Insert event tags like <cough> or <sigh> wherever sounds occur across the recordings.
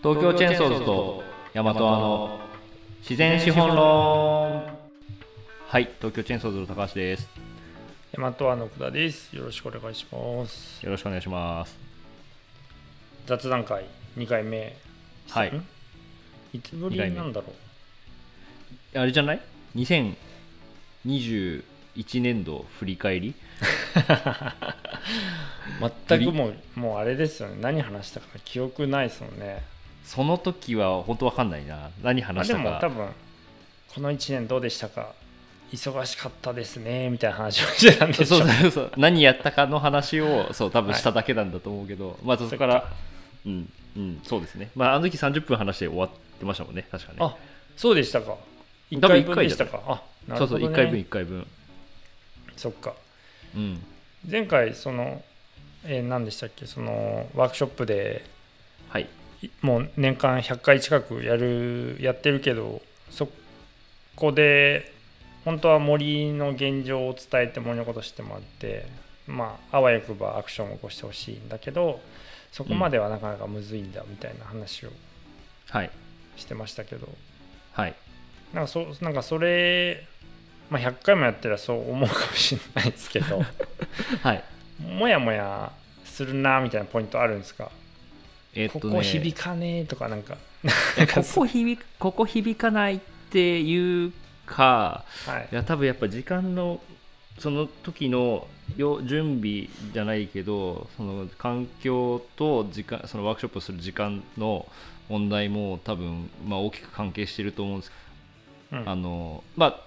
東京チェーンソーズとヤマトアの自然資本論はい東京チェーンソーズの高橋です大和の奥田です。よろしくお願いします。よろしくお願いします雑談会2回目。はいんいつぶりなんだろう。あれじゃない？2021年度振り返り？<laughs> 全くもう、もうあれですよね。何話したか記憶ないですもんね。その時は本当わかんないな。何あ話したか。でも多分、この1年どうでしたか。忙しかったですね。みたいな話をしてたんでしょそうそうそう。何やったかの話をそう多分しただけなんだと思うけど、まあそこからうんうんそうですね。まああの時30分話して終わってましたもんね確かね。あそうでしたか。1多分回一回だ分でしたか。あなそうそうるほど、ね。1回分1回分。そっか。うん。前回、その、えー何でしたっけ？そのワークショップではいいもう年間100回近くやるやってるけどそこで本当は森の現状を伝えて森のこと知ってもらってまああわよくばアクションを起こしてほしいんだけどそこまではなかなかむずいんだみたいな話をはい。してましたけど。はい。なんかそなんかそれ、まあ、100回もやったらそう思うかもしれないですけど。<laughs> はい。もやもやするなみたいなポイントあるんですか、えっとねここ響かねえとかなんか。ここ響くここ響かないっていうかはい。いや多分やっぱ時間のその時のよ準備じゃないけどその環境と時間そのワークショップをする時間の問題も多分、まあ、大きく関係してると思うんです。うん。あのまあ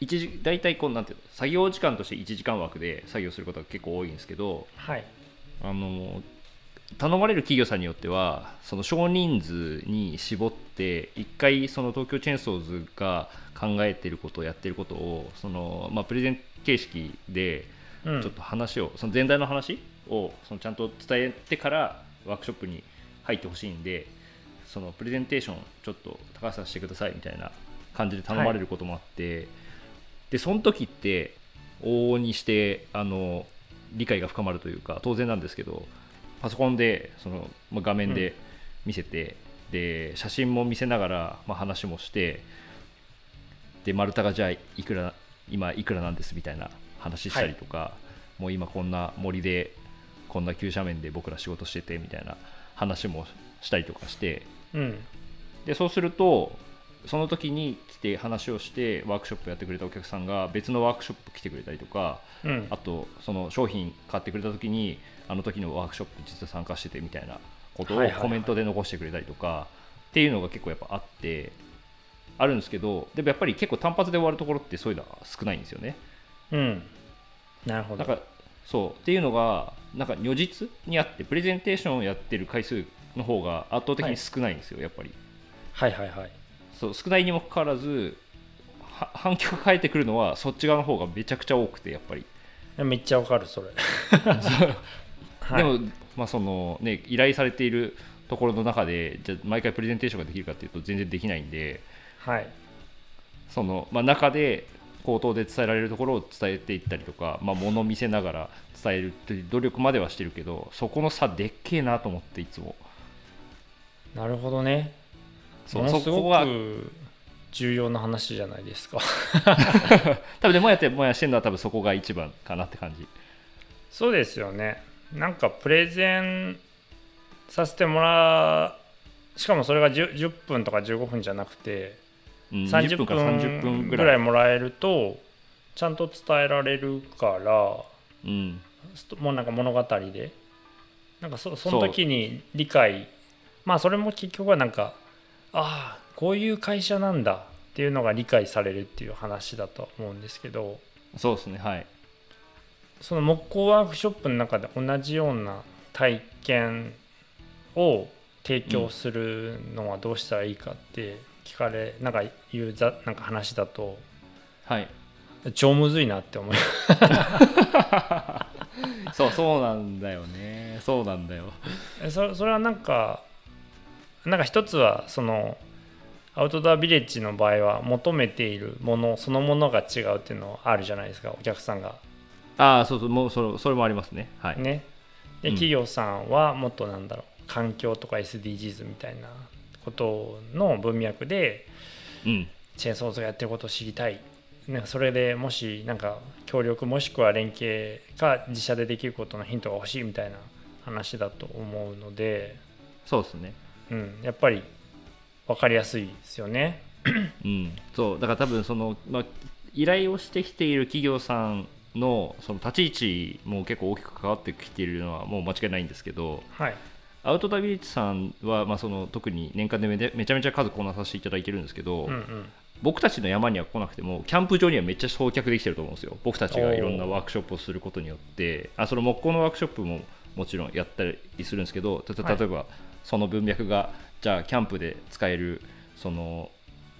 一時大体こうなんていうの作業時間として1時間枠で作業することが結構多いんですけどはい。あの頼まれる企業さんによってはその少人数に絞って一回その東京チェーンソーズが考えていることをやってることをその、まあ、プレゼン形式でうん。ちょっと話を、その全体の話をそのちゃんと伝えてからワークショップに入ってほしいんでそのプレゼンテーションちょっと高橋さんしてくださいみたいな感じで頼まれることもあって、でその時って往々にしてあの理解が深まるというか当然なんですけどパソコンでその、まあ、画面で見せて、で写真も見せながら、まあ、話もしてで丸太がじゃあいくら今いくらなんですみたいな話したりとか、もう今こんな森でこんな急斜面で僕ら仕事しててみたいな話もしたりとかしてうん。でそうするとその時に来て話をしてワークショップやってくれたお客さんが別のワークショップ来てくれたりとかうん。あとその商品買ってくれた時にあの時のワークショップ実は参加しててみたいなことをはいはいはいコメントで残してくれたりとかっていうのが結構やっぱあってあるんですけどでもやっぱり結構単発で終わるところってそういうのは少ないんですよね。うん。なるほど。なんかそう。っていうのがなんか如実にあってプレゼンテーションをやってる回数の方が圧倒的に少ないんですよ、やっぱり。はいはいはいそう少ないにもかかわらずは反響が返ってくるのはそっち側の方がめちゃくちゃ多くてやっぱり、めっちゃわかるそれ。<laughs> はい。でも、まあそのね、依頼されているところの中でじゃあ毎回プレゼンテーションができるかっていうと全然できないんで。はい。その、まあ、中で口頭で伝えられるところを伝えていったりとか、まあ、物を見せながら伝えるという努力まではしてるけどそこの差でっけえなと思っていつも。なるほどねそうものすごそこがく重要な話じゃないですか。<laughs> 多分でもやってもやしてるのは多分そこが一番かなって感じ。そうですよね。なんかプレゼンさせてもらうしかもそれが 10, 10分とか15分じゃなくてうん30 20分から30分分ぐらいぐらいもらえるとちゃんと伝えられるからうん。もうなんか物語で。なんかそその時に理解。まあそれも結局はなんかああこういう会社なんだっていうのが理解されるっていう話だと思うんですけど。そうですねはい。その木工ワークショップの中で同じような体験を提供するのはどうしたらいいかって聞かれなんか言うざなんか話だと。はい。超むずいなって思い <laughs> そうそうなんだよね。そうなんだよ。えそそれはなんかなんか一つはそのアウトドアビレッジの場合は求めているものそのものが違うっていうのはあるじゃないですかお客さんが。ああそうそうもうそれそれもありますね。はい、ね。でうん。企業さんはもっとなんだろう環境とか SDGs みたいなことの文脈でうん。チェーンソーズがやってることを知りたい。なんかそれでもしなんか協力もしくは連携か自社でできることのヒントが欲しいみたいな話だと思うので、そうですねうん、やっぱり分かりやすいですよね。うん、そうだから多分その、まあ、依頼をしてきている企業さんのその立ち位置も結構大きく関わってきているのはもう間違いないんですけどはい、アウトダビリッチさんは、まあ、その特に年間でめでめちゃめちゃ数こなさせていただいてるんですけど、うんうん。僕たちの山には来なくてもキャンプ場にはめっちゃ送客できてると思うんですよ。僕たちがいろんなワークショップをすることによって。あその木工のワークショップももちろんやったりするんですけど例えばその文脈がじゃあキャンプで使えるその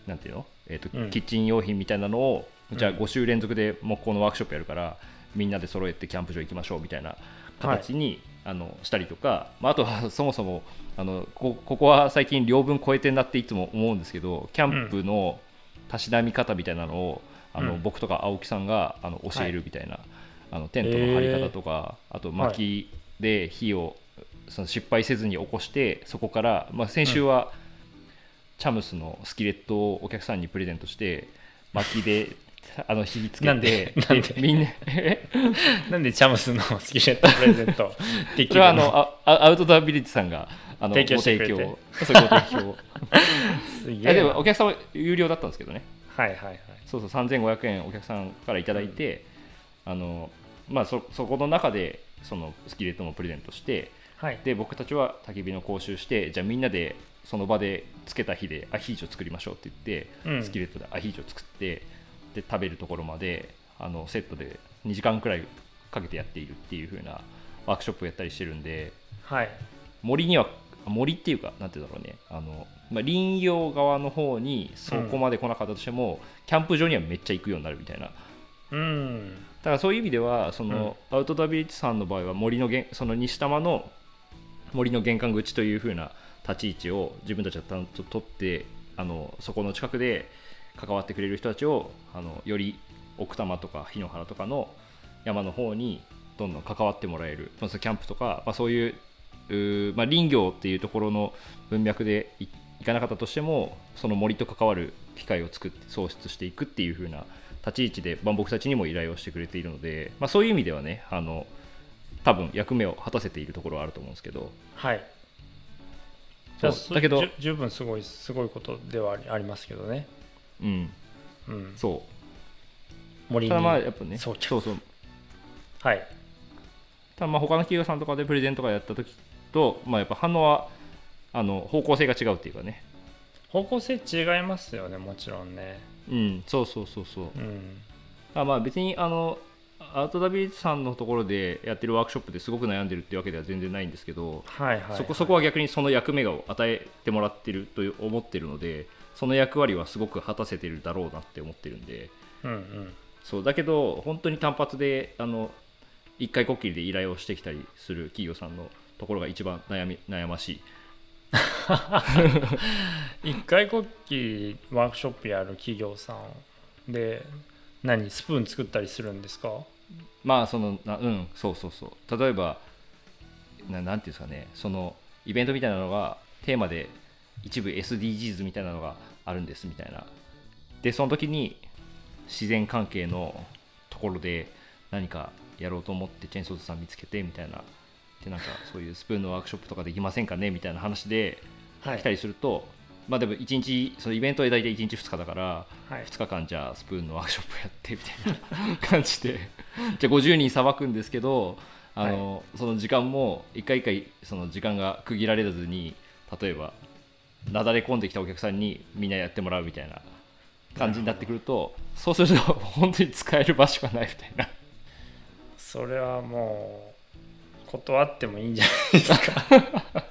なんていうの、えーとうん。キッチン用品みたいなのをじゃあうん5週連続で木工のワークショップやるからみんなで揃えてキャンプ場行きましょうみたいな形に、あのしたりとか、まあ、あとは <laughs> そもそもあのこここは最近両分超えてんなっていつも思うんですけどキャンプのたしなみ方みたいなのをあの、うん。僕とか青木さんがあの教えるみたいな、あのテントの張り方とか、あと薪で火をその失敗せずに起こしてそこから、まあ、先週は、チャムスのスキレットをお客さんにプレゼントして薪であの火つけてなんで？なんで？みんなえ？<laughs> なんでチャムスのスキレットプレゼント？できるそれはあのああアウトドアビリッジさんがあの提供してくれて。ご提供。そうご提供。<laughs> すげえでもお客さんは有料だったんですけどね。はいはいはい。そうそう3500円お客さんからいただいて、あのまあ、そそこの中でそのスキレットもプレゼントしてはい。で僕たちは焚き火の講習してじゃあみんなでその場でつけた火でアヒージョ作りましょうって言って、うん。スキレットでアヒージョ作ってで食べるところまであのセットで2時間くらいかけてやっているっていう風なワークショップをやったりしてるんではい。森には森っていうかなんていうんだろうね。あの、まあ、林業側の方にそこまで来なかったとしても、キャンプ場にはめっちゃ行くようになるみたいな。うん。だからそういう意味ではその、アウトドアビリッジさんの場合は森のげんその西多摩の森の玄関口という風な立ち位置を自分たちが担当取ってあのそこの近くで関わってくれる人たちをあのより奥多摩とか檜原とかの山の方にどんどん関わってもらえる、キャンプとか、まあ、そういうまあ、林業っていうところの文脈でいかなかったとしてもその森と関わる機会を作って創出していくっていう風な立ち位置で、僕たちにも依頼をしてくれているので、まあ、そういう意味ではねあの多分役目を果たせているところはあると思うんですけど。はい。そう。だけど十分すごいすごいことではありますけどね。うん。うん。そう。森に。ただまあやっぱねそそううそう。はい。ただまあ他の企業さんとかでプレゼントがやった時と、まあ、やっぱ反応はあの方向性が違うっていうかね。方向性違いますよねもちろんね。うん。そうそうそうそう。うん。あまあ別にあのアウトダビリッジさんのところでやってるワークショップですごく悩んでるっていうわけでは全然ないんですけど、はいはい、はい、そこそこは逆にその役目を与えてもらってると思ってるのでその役割はすごく果たせてるだろうなって思ってるんで。うんうん。そうだけど本当に単発であの一回こっきりで依頼をしてきたりする企業さんのところが一番悩み悩ましい。<laughs> 一回こっきりワークショップやる企業さんで何スプーン作ったりするんですか？まあそのなうんそうそうそう。例えばななんていうんですかね。そのイベントみたいなのがテーマで一部 SDGs みたいなのがあるんですみたいな。でその時に自然関係のところで何かやろうと思ってチェーンソーズさん見つけてみたいな。でなんかそういうスプーンのワークショップとかできませんかねみたいな話では来たりすると、まあでも1日そのイベントは大体1日2日だからはい。2日間じゃあスプーンのワークショップやってみたいな感じで。<laughs> じゃあ50人さばくんですけどあの、その時間も一回一回その時間が区切られずに例えばなだれ込んできたお客さんにみんなやってもらうみたいな感じになってくるとそうすると本当に使える場所がないみたいな。それはもう断ってもいいんじゃないですか <laughs>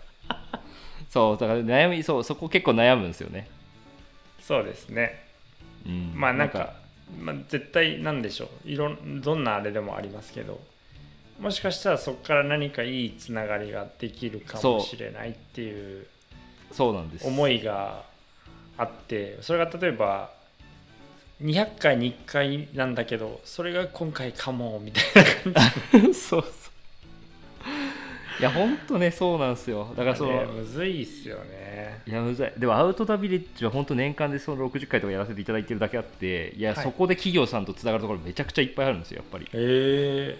そうだから悩みそうそこ結構悩むんですよね、そうですね。うん、まあなんかまあ、絶対なんでしょう。いろんどんなあれでもありますけど。もしかしたらそこから何かいいつながりができるかもしれないっていうそう。なんです。思いがあって。それが例えば200回に1回なんだけどそれが今回かもみたいな感じ。<laughs> そうそういや本当ねそうなんですよ。だからその、ねむずいっすよね。いやむずい。でもアウト・ダ・ビレッジは本当年間でその60回とかやらせていただいてるだけあってい。や、はいそこで企業さんとつながるところめちゃくちゃいっぱいあるんですよやっぱり。え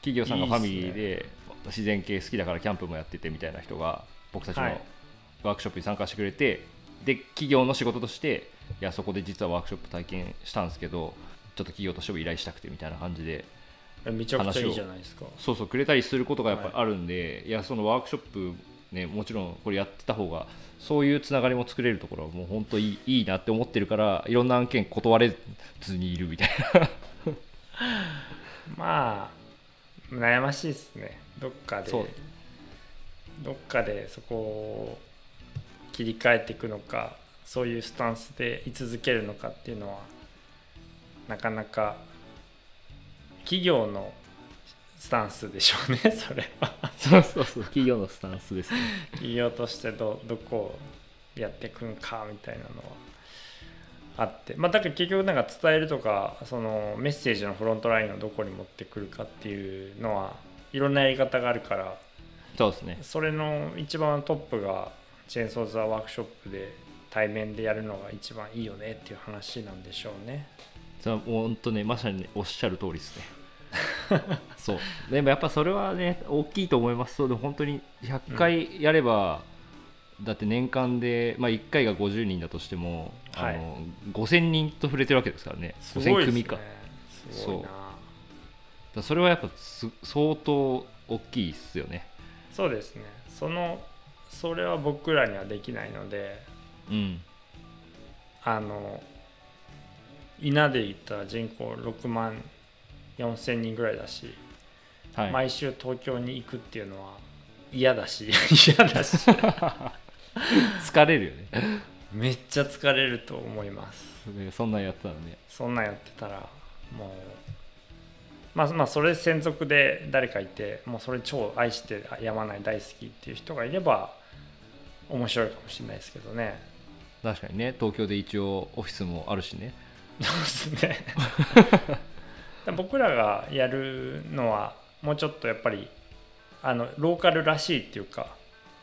企業さんがファミリーで自然系好きだからキャンプもやっててみたいな人が僕たちのはい。ワークショップに参加してくれて、で企業の仕事としていやそこで実はワークショップ体験したんですけどちょっと企業としても依頼したくてみたいな感じでー、めちゃくちゃいいじゃないですかそうそうくれたりすることがやっぱりあるんで、い、やそのワークショップねもちろんこれやってた方がそういうつながりも作れるところはもう本当いいいいなって思ってるからいろんな案件断れずにいるみたいな。<laughs> まあ悩ましいですね。どっかでどっかでそこを切り替えていくのかそういうスタンスで居続けるのかっていうのはなかなか企業のスタンスでしょうね <laughs> それは。そうそうそう企業のスタンスですね。企業としてどどこをやっていくんかみたいなのはあって。まあだから結局なんか伝えるとかそのメッセージのフロントラインをどこに持ってくるかっていうのはいろんなやり方があるから。そうですね。それの一番トップがチェーンソーザーワークショップで対面でやるのが一番いいよねっていう話なんでしょうね。それはもう本当ねまさにねおっしゃる通りですね <laughs> そう。でもやっぱそれはね大きいと思います。そうで本当に100回やれば、うん、だって年間で、まあ、1回が50人だとしても、はい、あの5000人と触れてるわけですからね。5000組か、ね、そう。それはやっぱ相当大きいっすよね。そうですね。そのそれは僕らにはできないので、うん、あの稲で言ったら人口6万人4000人ぐらいだし、はい、毎週東京に行くっていうのは嫌だし <laughs> 嫌だし。<laughs> 疲れるよね。めっちゃ疲れると思います。そんなんやってたらね。そんなんやってたらもうまあまあそれ専属で誰かいてもうそれ超愛してやまない大好きっていう人がいれば面白いかもしれないですけどね。確かにね。東京で一応オフィスもあるしね。そうですね。<laughs> 僕らがやるのはもうちょっとやっぱりあのローカルらしいっていうか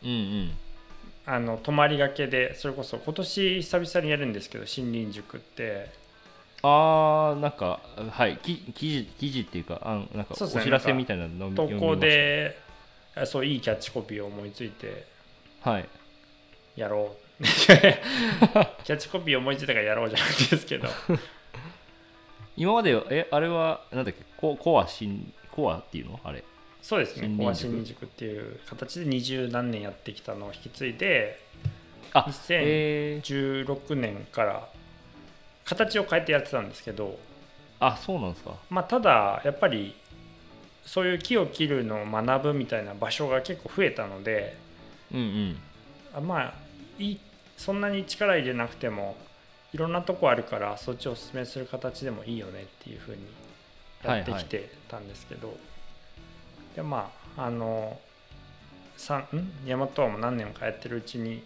うんうん。あの泊まりがけでそれこそ今年久々にやるんですけど森林塾って。あーなんかはいき記事記事っていうかあなんかお知らせみたいなの投稿であそういいキャッチコピーを思いついてはい。やろう。<laughs> キャッチコピー思いついたからやろうじゃないですけど今までえあれはなんだっけココア新コアっていうの？あれ。そうですね。コア新塾っていう形で二十何年やってきたのを引き継いであ2000えー、16年から形を変えてやってたんですけど、あそうなんですか。まあ、ただやっぱりそういう木を切るのを学ぶみたいな場所が結構増えたのでうんうん。あまあいいそんなに力入れなくてもいろんなとこあるからそっちをおすすめする形でもいいよねっていうふうにやってきてたんですけど、でまああのさんん？大和はもう何年かやってるうちに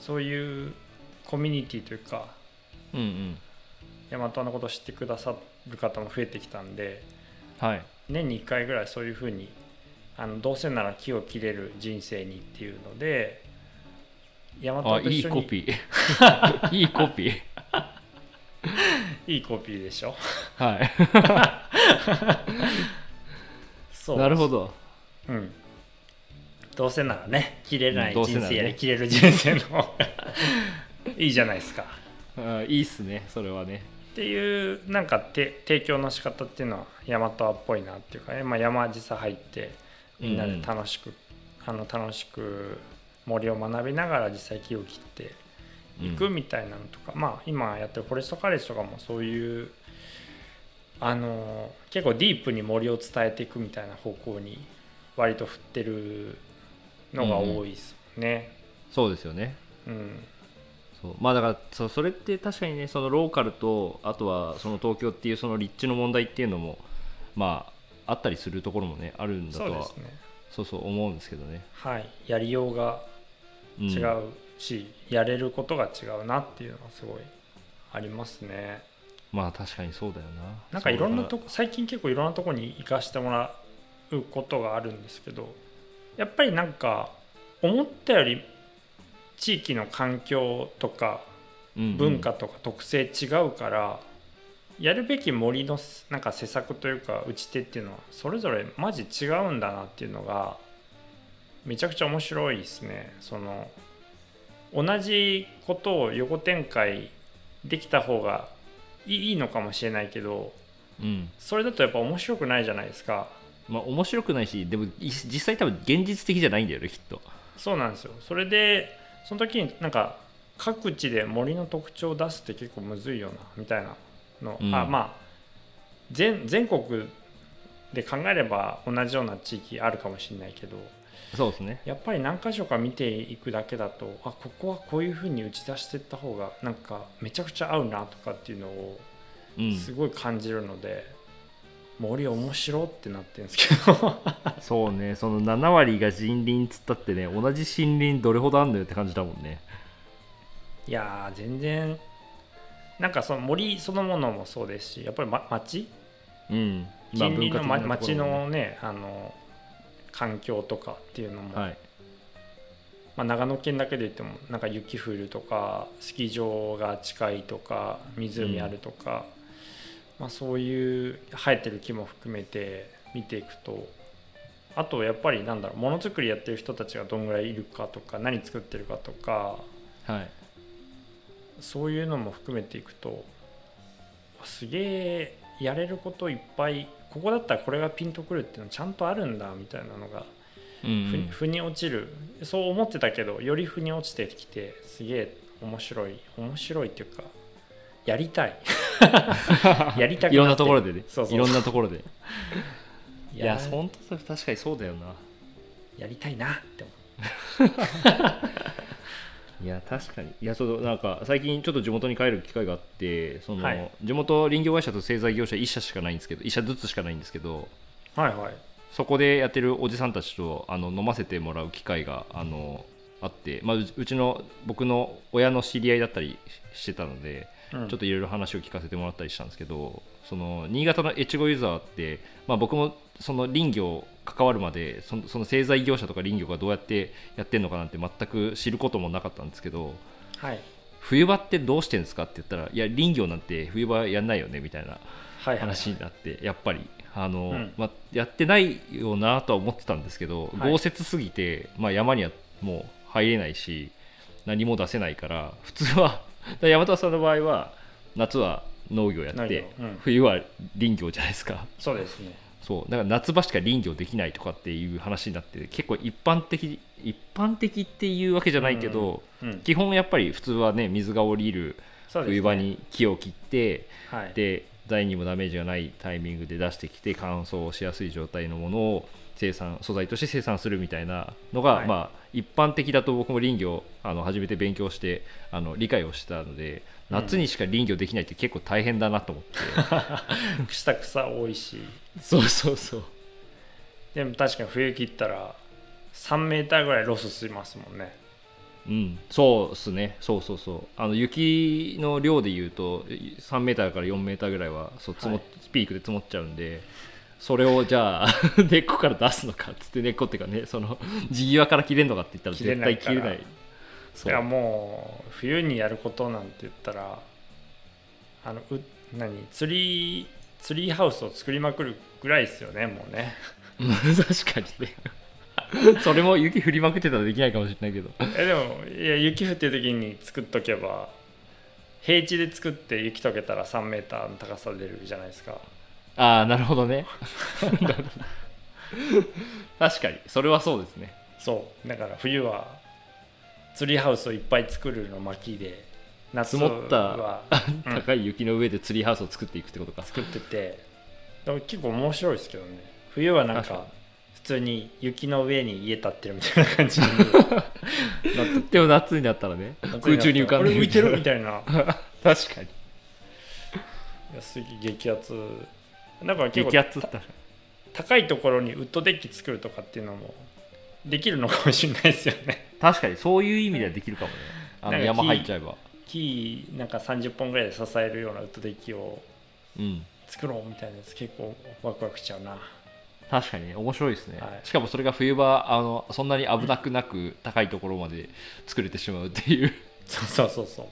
そういうコミュニティというかうんうん。大和のことを知ってくださる方も増えてきたんではい。年に1回ぐらいそういうふうにあのどうせなら木を切れる人生にっていうので大和あいいと一緒にコピー。いいコピー <laughs> いいコピーでしょ？はい。そう。なるほど。うん。どうせならね切れない人生より切れる人生の方が <laughs> いいじゃないですか。あいいっすねそれはね。っていうなんかて提供の仕方っていうのは大和っぽいなっていうか、ね。まあ、山実際入ってみんなで楽しく、あの楽しく森を学びながら実際木を切っていくみたいなのとか、まあ今やってるフォレストカレッジとかもそういうあの結構ディープに森を伝えていくみたいな方向に割と振ってるのが多いですよね。そうですよね。うん。そう。まあだからそうそれって確かにねそのローカルとあとはその東京っていうその立地の問題っていうのもまああったりするところもねあるんだとはそうね。そうそう思うんですけどね、はい、やりようがう。ん。違うし、やれることが違うなっていうのはすごいありますね。まあ確かにそうだよななんかいろんなとこ最近結構いろんなとこに行かしてもらうことがあるんですけどやっぱりなんか思ったより地域の環境とかうんうん文化とか特性違うから、やるべき森のなんか施策というか打ち手っていうのはそれぞれマジ違うんだなっていうのがめちゃくちゃ面白いですね。その同じことを横展開できた方がいいのかもしれないけどうん。それだとやっぱ面白くないじゃないですか。まあ面白くないしでもい実際多分現実的じゃないんだよねきっと。そうなんですよ。それでその時になんか各地で森の特徴を出すって結構むずいよなみたいなの、うん。あまあ全全国で考えれば同じような地域あるかもしれないけどそうですね。やっぱり何箇所か見ていくだけだとあここはこういうふうに打ち出していった方がなんかめちゃくちゃ合うなとかっていうのをうん。すごい感じるので、森面白ってなってるんですけど。<laughs> そうね。その7割が森林つったってね同じ森林どれほどあんのよって感じだもんね。いやー全然なんかその森そのものもそうですしやっぱり、ま、町？うん。近隣の、ま、町のねあの環境とかっていうのも、はい。まあ、長野県だけで言ってもなんか雪降るとかスキー場が近いとか湖あるとか、まあ、そういう生えてる木も含めて見ていくとあとやっぱりなんだろうものづくりやってる人たちがどんぐらいいるかとか何作ってるかとかはい。そういうのも含めていくとあすげえやれることいっぱいここだったらこれがピンとくるっていうのちゃんとあるんだみたいなのがうんうん。ふ腑に落ちる。そう思ってたけどより腑に落ちてきてすげえ面白い面白いっていうかやりたい。<laughs> やりたくいろんなところでね。そうそう。いろんなところで。<laughs> いやや本当確かにそうだよな。やりたいなって思 <laughs> いや確かに。いやそうなんか最近ちょっと地元に帰る機会があってその、はい。地元林業会社と製材業者1社しかないんですけど1社ずつしかないんですけどうはいはい。そこでやってるおじさんたちとあの飲ませてもらう機会があのあって、まあ、うちの僕の親の知り合いだったりしてたので、うん。ちょっといろいろ話を聞かせてもらったりしたんですけどその新潟の越後ユーザーって、まあ、僕もその林業関わるまでそのその製材業者とか林業がどうやってやってるのかなんて全く知ることもなかったんですけどはい。冬場ってどうしてるんですかって言ったらいや林業なんて冬場やんないよねみたいなはいはい話になってやっぱりあの、うん。まあ、やってないよなとは思ってたんですけど、はい。豪雪すぎて、まあ、山にはもう入れないし何も出せないから普通は <laughs> 山田さんの場合は夏は農業やっ農て、業うん。冬は林業じゃないですか。そうですねそうだから夏場しか林業できないとかっていう話になって結構一般的一般的っていうわけじゃないけど、うん基本やっぱり普通はね水が降りる冬場に木を切って、はい。で材にもダメージがないタイミングで出してきて乾燥しやすい状態のものを生産素材として生産するみたいなのが、はい。まあ一般的だと僕も林業あの初めて勉強してあの理解をしたので夏にしか林業できないって結構大変だなと思って、<laughs> 草草多いし。そうそうそう。でも確かに冬切ったら3メーターぐらいロスしますもんね。うん、そうっすね。そうそうそう。あの雪の量でいうと3メーターから4メーターぐらいはそう積もっはい。ピークで積もっちゃうんでそれをじゃあ <laughs> 根っこから出すのかっつって根っこっていうかねその地際から切れるのかって言ったら絶対切れないいやもう冬にやることなんて言ったらあのう何？ツリーツリーハウスを作りまくるぐらいですよねもうね。<laughs> 確かにね。<laughs> それも雪降りまくってたらできないかもしれないけど。えでもいや雪降ってる時に作っとけば平地で作って雪解けたら3メーターの高さ出るじゃないですか。ああなるほどね。<laughs> 確かに。それはそうですね。そう。だから冬はツリーハウスをいっぱい作るの巻で夏積もった高い雪の上でツリーハウスを作っていくってことか。作ってて。でも結構面白いですけどね。冬はなん確か普通に雪の上に家建ってるみたいな感じになって。<laughs> でも夏になったらね空中に浮かんでこれ浮いてるみたいな。<laughs> 確かに。いやすげえ激アツ。だから結構激ア高いところにウッドデッキ作るとかっていうのもできるのかもしれないですよね。確かにそういう意味ではできるかもね。あの山入っちゃえば。木なんか30本ぐらいで支えるようなウッドデッキをうん。作ろうみたいなやつ結構ワクワクしちゃうな。確かにね面白いですね、はい。しかもそれが冬場あのそんなに危なくなく高いところまで作れてしまうっていう。そうそうそうそう。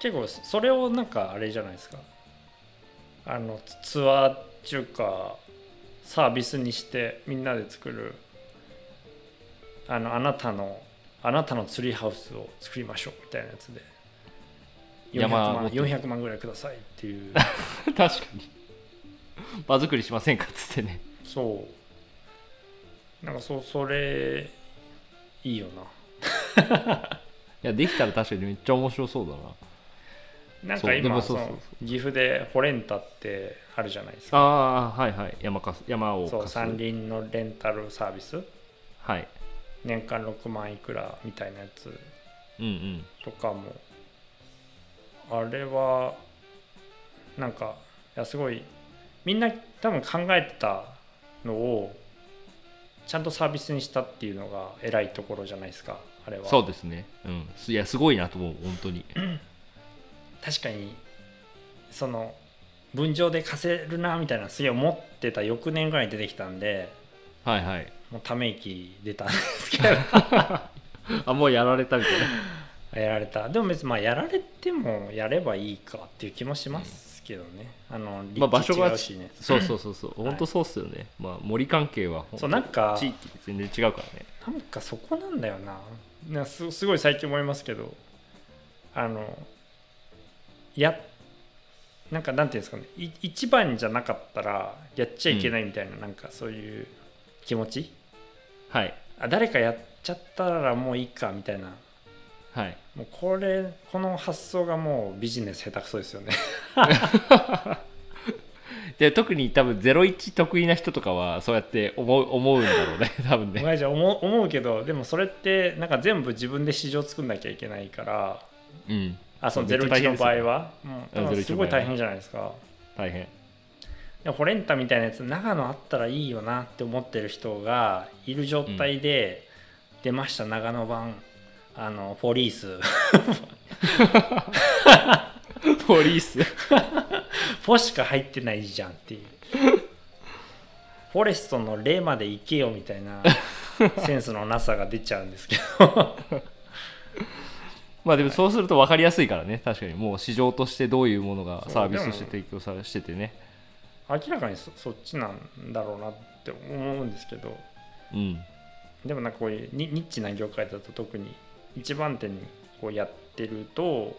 結構それをなんかあれじゃないですか。あのツツアーっていうかサービスにしてみんなで作るあのあなたのあなたのツリーハウスを作りましょうみたいなやつで。400万山持って400万ぐらいくださいっていう。<laughs> 確かに。場作りしませんかっつってね。そう。なんかそそれいいよ <laughs> いやできたら確かにめっちゃ面白そうだな。ななんか今その岐阜でホレンタってあるじゃないですか。ああはいはい。山かす山をそう山林のレンタルサービス？はい年間6万いくらみたいなやつうんうん。とかも。あれはなんかいやすごいみんな多分考えてたのをちゃんとサービスにしたっていうのが偉いところじゃないですかあれは。そうですね。うん。すいやすごいなと思う本当に。確かにその分譲で貸せるなみたいなすげえ思ってた翌年ぐらいに出てきたんで。はいはいもうため息出たんですけど。<laughs> あもうやられたみたいな。<laughs> やられた。でも別にまあやられてもやればいいかっていう気もしますけどね、あのまあ場所が立地違うしね。そうそうそうそう。<laughs> 本当そうっすよね、まあ森関係はそうなんか地域全然違うからね。なんかそこなんだよな。なすすごい最近思いますけど。あのやなんかなんていうんですかね。い一番じゃなかったらやっちゃいけないみたいな、なんかそういう気持ち？はい。あ誰かやっちゃったらもういいかみたいな。はい。もうこれこの発想がもうビジネス下手くそですよね。<laughs> で特に多分01得意な人とかはそうやって思う思うんだろうね <laughs> 多分ね。親父は思う思うけどでもそれってなんか全部自分で市場作んなきゃいけないから。うん。あそのめっちゃ大01の場合は、うん、だから01すごい大変じゃないですか。大変でホレンタみたいなやつ長野あったらいいよなって思ってる人がいる状態で、出ました長野版。あのポリース。ポリース？ポしか入ってないじゃんっていう。フォレストの例まで行けよみたいなセンスのなさが出ちゃうんですけど。<laughs> まあでもそうすると分かりやすいからね。確かに。もう市場としてどういうものがサービスとして提供されしててね明らかにそそっちなんだろうなって思うんですけど。うん。でもなんかこういうニニッチな業界だと特に一番手にこうやってると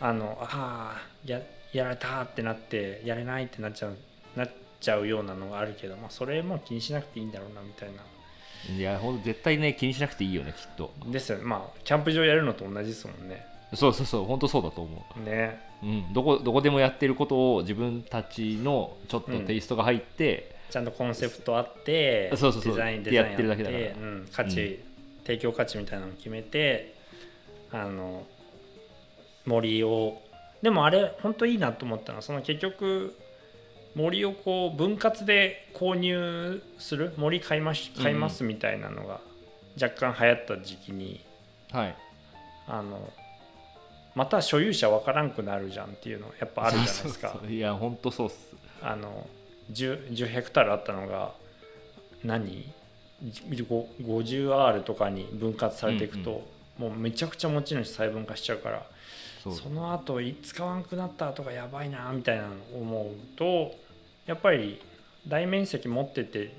あのああややられたってなってやれないってなっちゃうなっちゃうようなのがあるけど、まあ、それも気にしなくていいんだろうなみたいな。いやほんと絶対ね気にしなくていいよねきっと。ですよね。まあキャンプ場やるのと同じですもんねそうそうそう本当そうだと思ね。う、うん、どこどこでもやってることを自分たちのちょっとテイストが入って、ちゃんとコンセプトあってそうそうそうデザインでデザインやってるだけだから。うん、価値、うん提供価値みたいなのを決めてあの森をでもあれ本当いいなと思ったのはその結局森をこう分割で購入する森買いまし買いますみたいなのが若干流行った時期に、はい。あのまた所有者わからんくなるじゃんっていうのやっぱあるじゃないですか。<laughs> いや本当そうっす。あの 10, 10ヘクタールあったのが何？50R とかに分割されていくと、もうめちゃくちゃ持ち主細分化しちゃうからその後い使わんくなったとかやばいなみたいなの思うとやっぱり大面積持ってて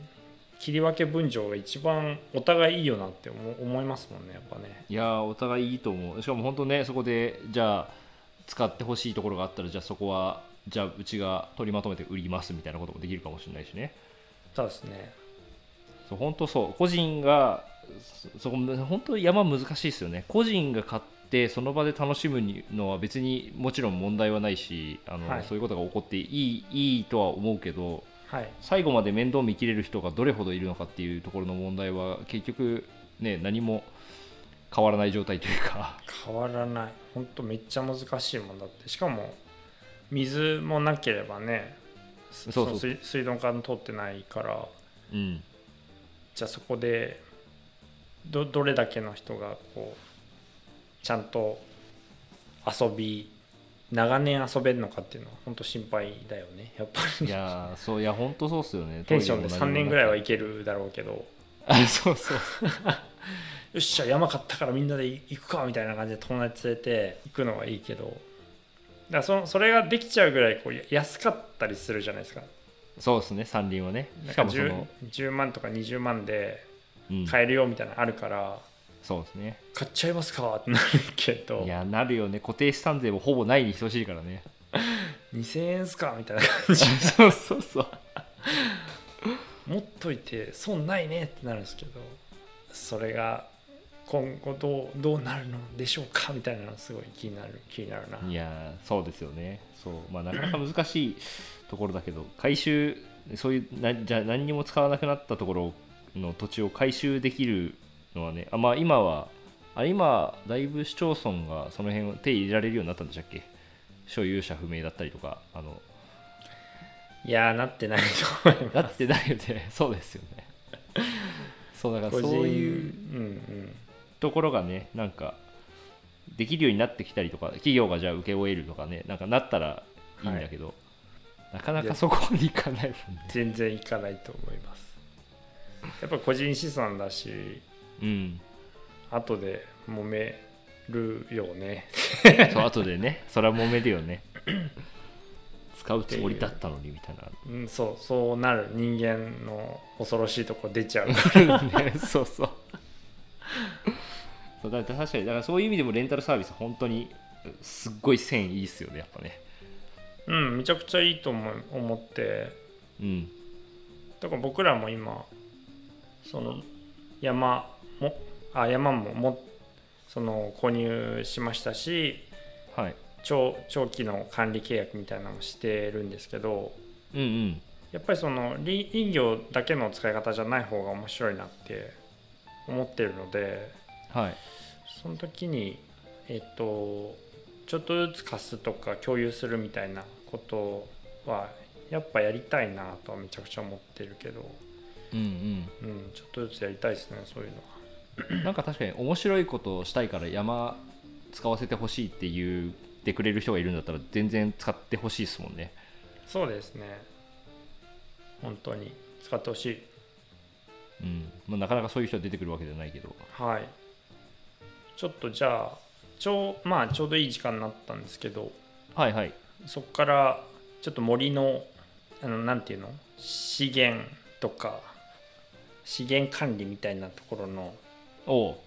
切り分け分譲が一番お互いいいよなって思思いますもんねやっぱね。いやーお互いいいと思う。しかも本当ねそこでじゃあ使ってほしいところがあったらじゃあそこはじゃあうちが取りまとめて売りますみたいなこともできるかもしれないしね。そうですね。そう本当そう。個人がそそこ本当山難しいですよね。個人が買ってその場で楽しむのは別にもちろん問題はないしあの、はい。そういうことが起こっていいいいとは思うけどはい。最後まで面倒見きれる人がどれほどいるのかっていうところの問題は結局ね何も変わらない状態というか。変わらない。ほんとめっちゃ難しいもんだって。しかも水もなければねそそう。そう水道管通ってないから。うん。じゃあそこでどどれだけの人がこうちゃんと遊び長年遊べるのかっていうのは本当心配だよね。やっぱり。いやーそういや本当そうっすよね。<laughs> テンションで3年ぐらいはいいけるだろうけど。<laughs> あそうそう。<laughs> よっしゃ山買ったからみんなで行くかみたいな感じで友達連れて行くのはいいけど。だそのそれができちゃうぐらいこう安かったりするじゃないですか。そうですね山林はね。しかかもそ 10, の、10万とか20万でうん、買えるよみたいなのあるから、そうですね。買っちゃいますかってなるけど。いやなるよね。固定資産税もほぼないに等しいからね。2000円っすかみたいな感じ。そうそうそう。持っといて損ないねってなるんですけどそれが今後どうどうなるのでしょうかみたいなのすごい気になる気になるな。いやーそうですよね。そう。まあなかなか難しいところだけど回収そういうなじゃあ何にも使わなくなったところの土地を回収できるのはねあまあ今はあ今だいぶ市町村がその辺を手入れられるようになったんでしたっけ？所有者不明だったりとかあの。いやーなってないと思います。だってだよね。<laughs> そうですよね。そうだからそういううんところがねなんかできるようになってきたりとか企業がじゃあ請け負えるとかねなんかなったらいいんだけど、なかなかそこまでいかないもんね。うん、全然いかないと思います。やっぱ個人資産だしうん。後で揉めるよね。<laughs> そう後でね。それは揉めるよね。使うつもりだったのにみたいな。うんそう。そうなる人間の恐ろしいとこ出ちゃう。ね、<laughs> そうそう。そうだ確かにだからそういう意味でもレンタルサービス本当にすっごい線いいっすよねやっぱね。うんめちゃくちゃいいと思い思って。うん。だから僕らも今その山もあ山ももその購入しましたしはい。長長期の管理契約みたいなのをしてるんですけどうんうん。やっぱりその林林業だけの使い方じゃない方が面白いなって思ってるのではい。その時にえっとちょっとずつ貸すとか共有するみたいなことはやっぱやりたいなとはめちゃくちゃ思ってるけど、うんうん。うん、ちょっとずつやりたいですねそういうのは。なんか確かに面白いことをしたいから山使わせてほしいって言ってくれる人がいるんだったら全然使ってほしいですもんね。そうですね。本当に。使ってほしい。うん、まあ、なかなかそういう人は出てくるわけじゃないけど。はい。ちょっとじゃあちょうまあちょうどいい時間になったんですけど。はいはい。そこからちょっと森のあのなんていうの？資源とか資源管理みたいなところのおお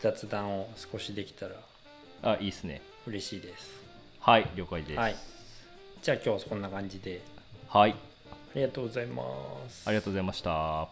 雑談を少しできたらあいいっすね。嬉しいです。はい了解です。はい。じゃあ今日はこんな感じで。はい。ありがとうございます。ありがとうございました